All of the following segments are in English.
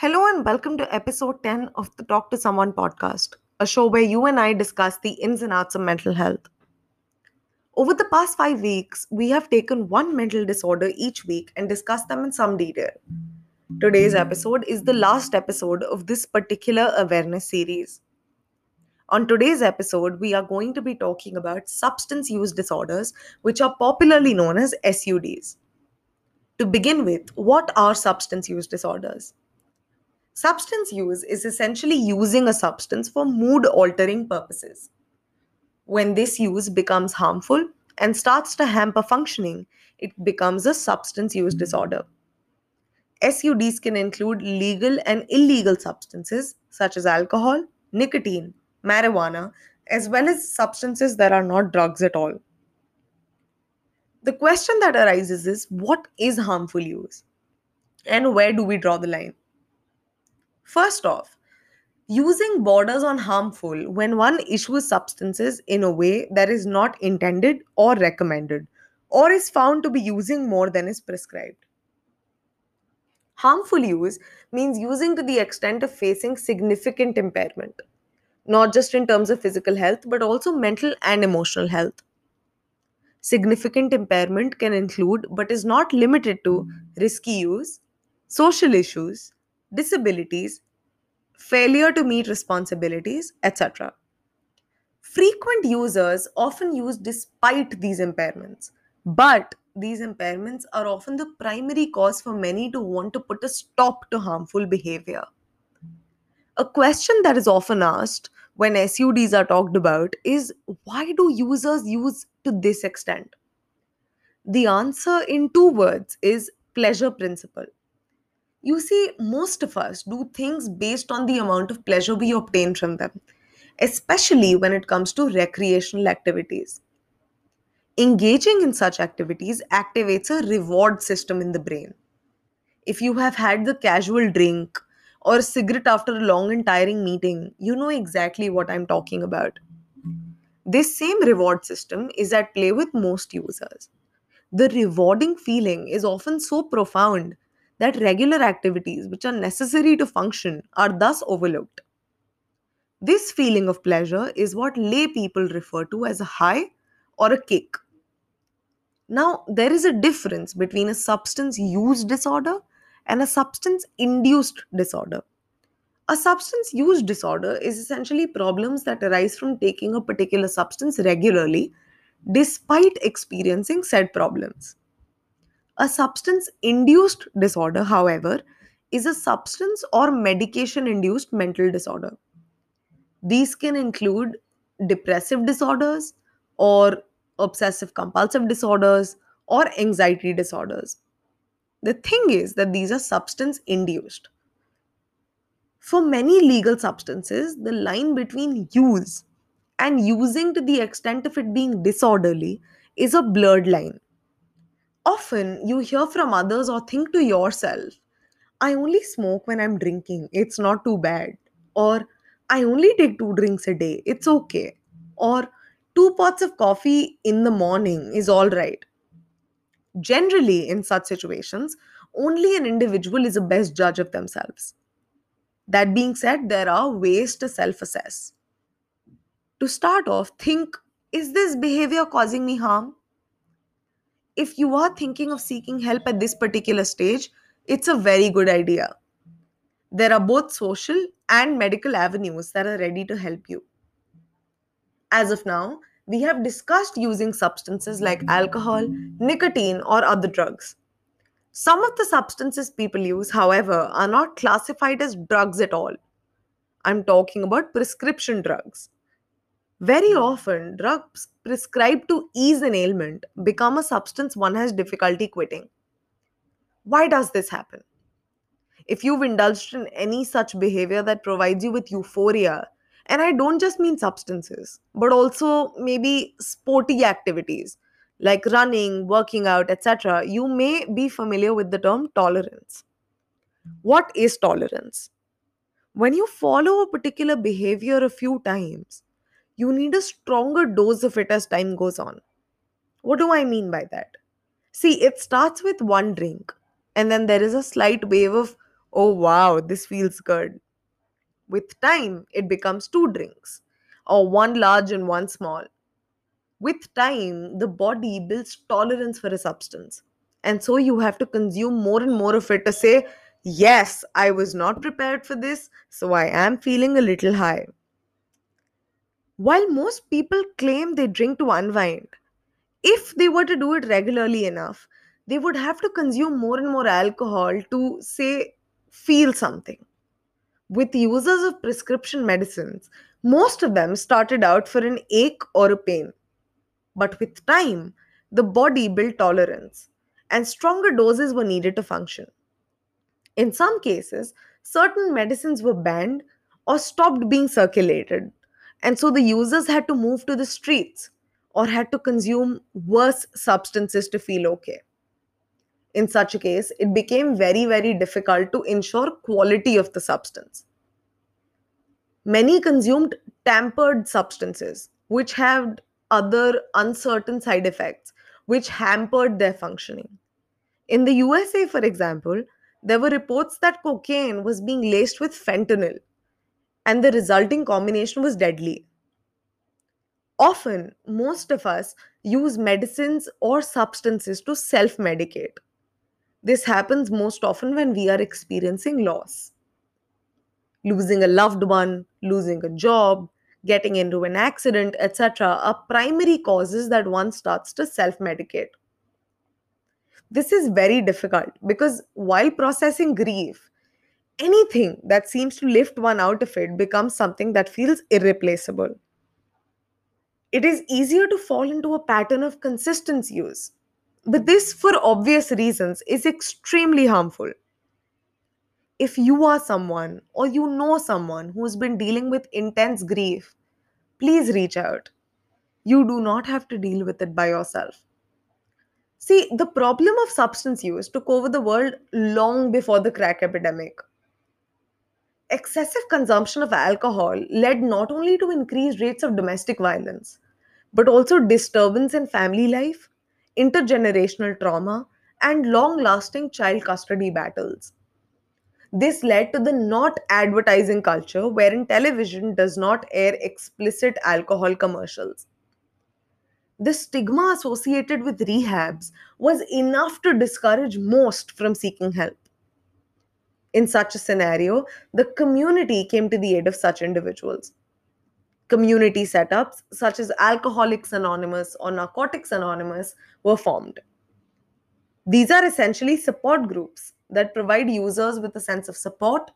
Hello and welcome to episode 10 of the Talk to Someone podcast, a show where you and I discuss the ins and outs of mental health. Over the past five weeks, we have taken one mental disorder each week and discussed them in some detail. Today's episode is the last episode of this particular awareness series. On today's episode, we are going to be talking about substance use disorders, which are popularly known as SUDs. To begin with, what are substance use disorders? Substance use is essentially using a substance for mood altering purposes. When this use becomes harmful and starts to hamper functioning, it becomes a substance use hmm. disorder. SUDs can include legal and illegal substances such as alcohol, nicotine, marijuana, as well as substances that are not drugs at all. The question that arises is what is harmful use? And where do we draw the line? First off, using borders on harmful when one issues substances in a way that is not intended or recommended, or is found to be using more than is prescribed. Harmful use means using to the extent of facing significant impairment, not just in terms of physical health, but also mental and emotional health. Significant impairment can include, but is not limited to, risky use, social issues, disabilities, failure to meet responsibilities, etc. Frequent users often use despite these impairments, but these impairments are often the primary cause for many to want to put a stop to harmful behavior. A question that is often asked when SUDs are talked about is why do users use to this extent? The answer in two words is pleasure principle. You see, most of us do things based on the amount of pleasure we obtain from them, especially when it comes to recreational activities. Engaging in such activities activates a reward system in the brain. If you have had the casual drink or a cigarette after a long and tiring meeting, you know exactly what I'm talking about. This same reward system is at play with most users. The rewarding feeling is often so profound that regular activities which are necessary to function are thus overlooked. This feeling of pleasure is what lay people refer to as a high or a kick. Now, there is a difference between a substance use disorder and a substance induced disorder. A substance use disorder is essentially problems that arise from taking a particular substance regularly despite experiencing said problems. A substance induced disorder, however, is a substance or medication induced mental disorder. These can include depressive disorders or obsessive compulsive disorders or anxiety disorders. The thing is that these are substance induced. For many legal substances, the line between use and using to the extent of it being disorderly is a blurred line. Often you hear from others or think to yourself, I only smoke when I'm drinking, it's not too bad. Or I only take two drinks a day, it's okay. Or two pots of coffee in the morning is all right. Generally, in such situations, only an individual is the best judge of themselves. That being said, there are ways to self assess. To start off, think is this behavior causing me harm? If you are thinking of seeking help at this particular stage, it's a very good idea. There are both social and medical avenues that are ready to help you. As of now, we have discussed using substances like alcohol, nicotine, or other drugs. Some of the substances people use, however, are not classified as drugs at all. I'm talking about prescription drugs. Very hmm. often, drugs prescribed to ease an ailment become a substance one has difficulty quitting. Why does this happen? If you've indulged in any such behavior that provides you with euphoria, and I don't just mean substances, but also maybe sporty activities like running, working out, etc., you may be familiar with the term tolerance. What is tolerance? When you follow a particular behavior a few times, you need a stronger dose of it as time goes on. What do I mean by that? See, it starts with one drink, and then there is a slight wave of Oh wow, this feels good. With time, it becomes two drinks, or one large and one small. With time, the body builds tolerance for a substance. And so you have to consume more and more of it to say, yes, I was not prepared for this, so I am feeling a little high. While most people claim they drink to unwind, if they were to do it regularly enough, they would have to consume more and more alcohol to say, feel something. With users of prescription medicines, most of them started out for an ache or a pain. But with time, the body built tolerance, and stronger doses were needed to function. In some cases, certain medicines were banned or stopped being circulated, and so the users had to move to the streets or had to consume worse substances to feel okay. In such a case, it became very, very difficult to ensure quality of the substance. Many consumed tampered substances, which had other uncertain side effects, which hampered their functioning. In the USA, for example, there were reports that cocaine was being laced with fentanyl, and the resulting combination was deadly. Often, most of us use medicines or substances to self medicate. This happens most often when we are experiencing loss. Losing a loved one, losing a job, getting into an accident, etc., are primary causes that one starts to self medicate. This is very difficult because while processing grief, anything that seems to lift one out of it becomes something that feels irreplaceable. It is easier to fall into a pattern of consistent use. But this, for obvious reasons, is extremely harmful. If you are someone or you know someone who's been dealing with intense grief, please reach out. You do not have to deal with it by yourself. See, the problem of substance use took over the world long before the crack epidemic. Excessive consumption of alcohol led not only to increased rates of domestic violence, but also disturbance in family life, intergenerational trauma, and long lasting child custody battles. This led to the not advertising culture wherein television does not air explicit alcohol commercials. The stigma associated with rehabs was enough to discourage most from seeking help. In such a scenario, the community came to the aid of such individuals. Community setups such as Alcoholics Anonymous or Narcotics Anonymous were formed. These are essentially support groups that provide users with a sense of support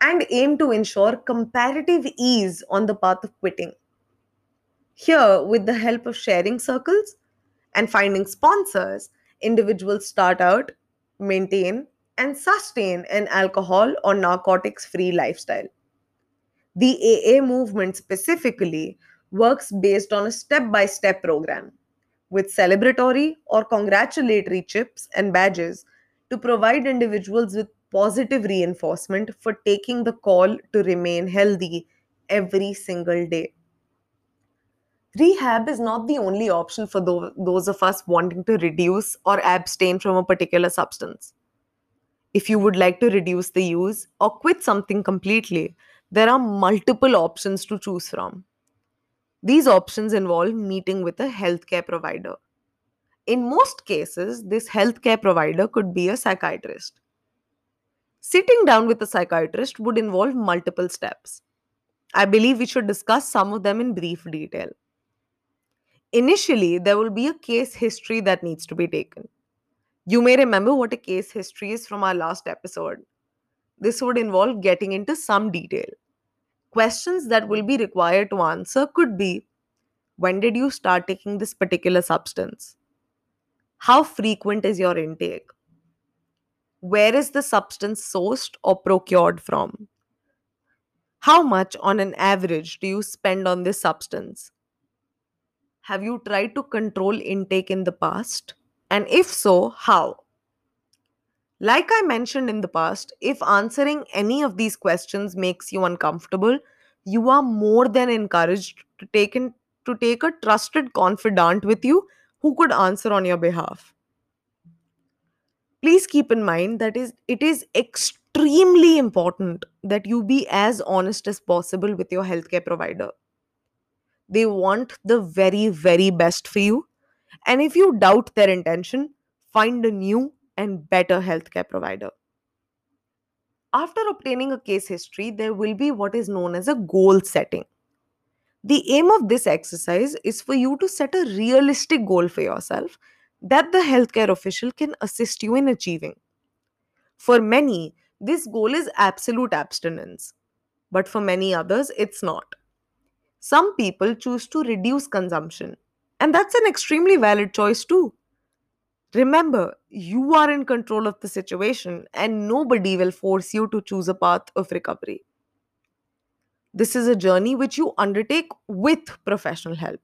and aim to ensure comparative ease on the path of quitting. Here, with the help of sharing circles and finding sponsors, individuals start out, maintain, and sustain an alcohol or narcotics free lifestyle. The AA movement specifically works based on a step by step program with celebratory or congratulatory chips and badges to provide individuals with positive reinforcement for taking the call to remain healthy every single day. Rehab is not the only option for those of us wanting to reduce or abstain from a particular substance. If you would like to reduce the use or quit something completely, there are multiple options to choose from. These options involve meeting with a healthcare provider. In most cases, this healthcare provider could be a psychiatrist. Sitting down with a psychiatrist would involve multiple steps. I believe we should discuss some of them in brief detail. Initially, there will be a case history that needs to be taken. You may remember what a case history is from our last episode. This would involve getting into some detail. Questions that will be required to answer could be When did you start taking this particular substance? How frequent is your intake? Where is the substance sourced or procured from? How much on an average do you spend on this substance? Have you tried to control intake in the past? And if so, how? Like I mentioned in the past, if answering any of these questions makes you uncomfortable, you are more than encouraged to take in, to take a trusted confidant with you who could answer on your behalf. Please keep in mind that is it is extremely extremely important that you be as honest as possible with your healthcare provider. They want the very, very best for you. And if you doubt their intention, find a new and better healthcare provider. After obtaining a case history, there will be what is known as a goal setting. The aim of this exercise is for you to set a realistic goal for yourself that the healthcare official can assist you in achieving. For many, this goal is absolute abstinence, but for many others, it's not. Some people choose to reduce consumption, and that's an extremely valid choice too. Remember, you are in control of the situation, and nobody will force you to choose a path of recovery. This is a journey which you undertake with professional help.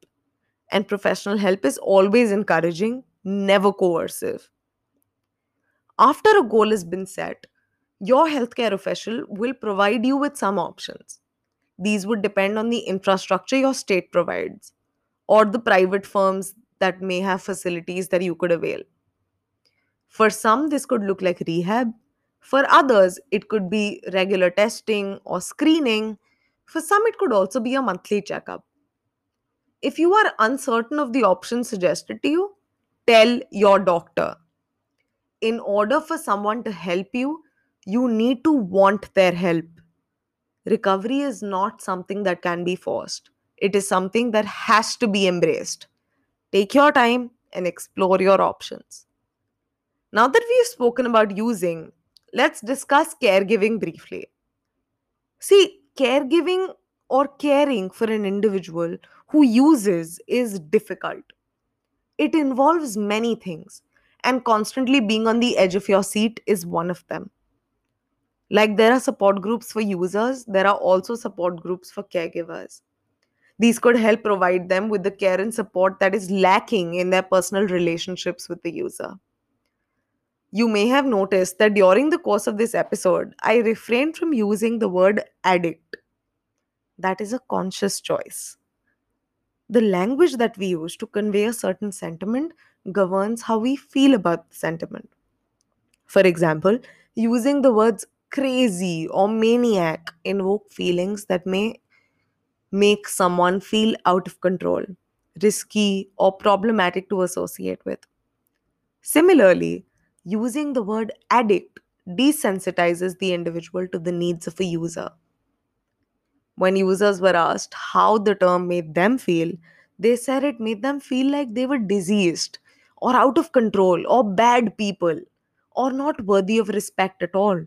And professional help is always encouraging, never coercive. After a goal has been set, your healthcare official will provide you with some options. These would depend on the infrastructure your state provides or the private firms that may have facilities that you could avail. For some, this could look like rehab. For others, it could be regular testing or screening. For some, it could also be a monthly checkup. If you are uncertain of the options suggested to you, tell your doctor. In order for someone to help you, you need to want their help. Recovery is not something that can be forced, it is something that has to be embraced. Take your time and explore your options. Now that we've spoken about using, let's discuss caregiving briefly. See, caregiving or caring for an individual who uses is difficult. It involves many things, and constantly being on the edge of your seat is one of them. Like there are support groups for users, there are also support groups for caregivers. These could help provide them with the care and support that is lacking in their personal relationships with the user. You may have noticed that during the course of this episode, I refrained from using the word addict. That is a conscious choice. The language that we use to convey a certain sentiment governs how we feel about the sentiment. For example, using the words crazy or maniac invoke feelings that may make someone feel out of control, risky, or problematic to associate with. Similarly, using the word addict desensitizes the individual to the needs of a user. When users were asked how the term made them feel, they said it made them feel like they were diseased or out of control or bad people or not worthy of respect at all.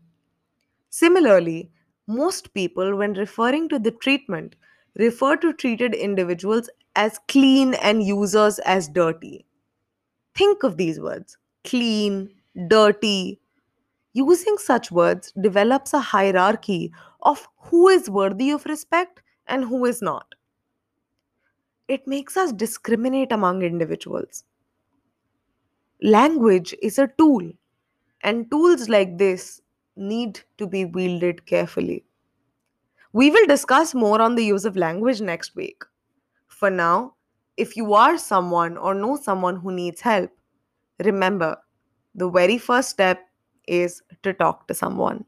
Similarly, most people, when referring to the treatment, refer to treated individuals as clean and users as dirty. Think of these words clean, dirty. Using such words develops a hierarchy of who is worthy of respect and who is not. It makes us discriminate among individuals. Language is a tool, and tools like this need to be wielded carefully. We will discuss more on the use of language next week. For now, if you are someone or know someone who needs help, remember the very first step is to talk to someone.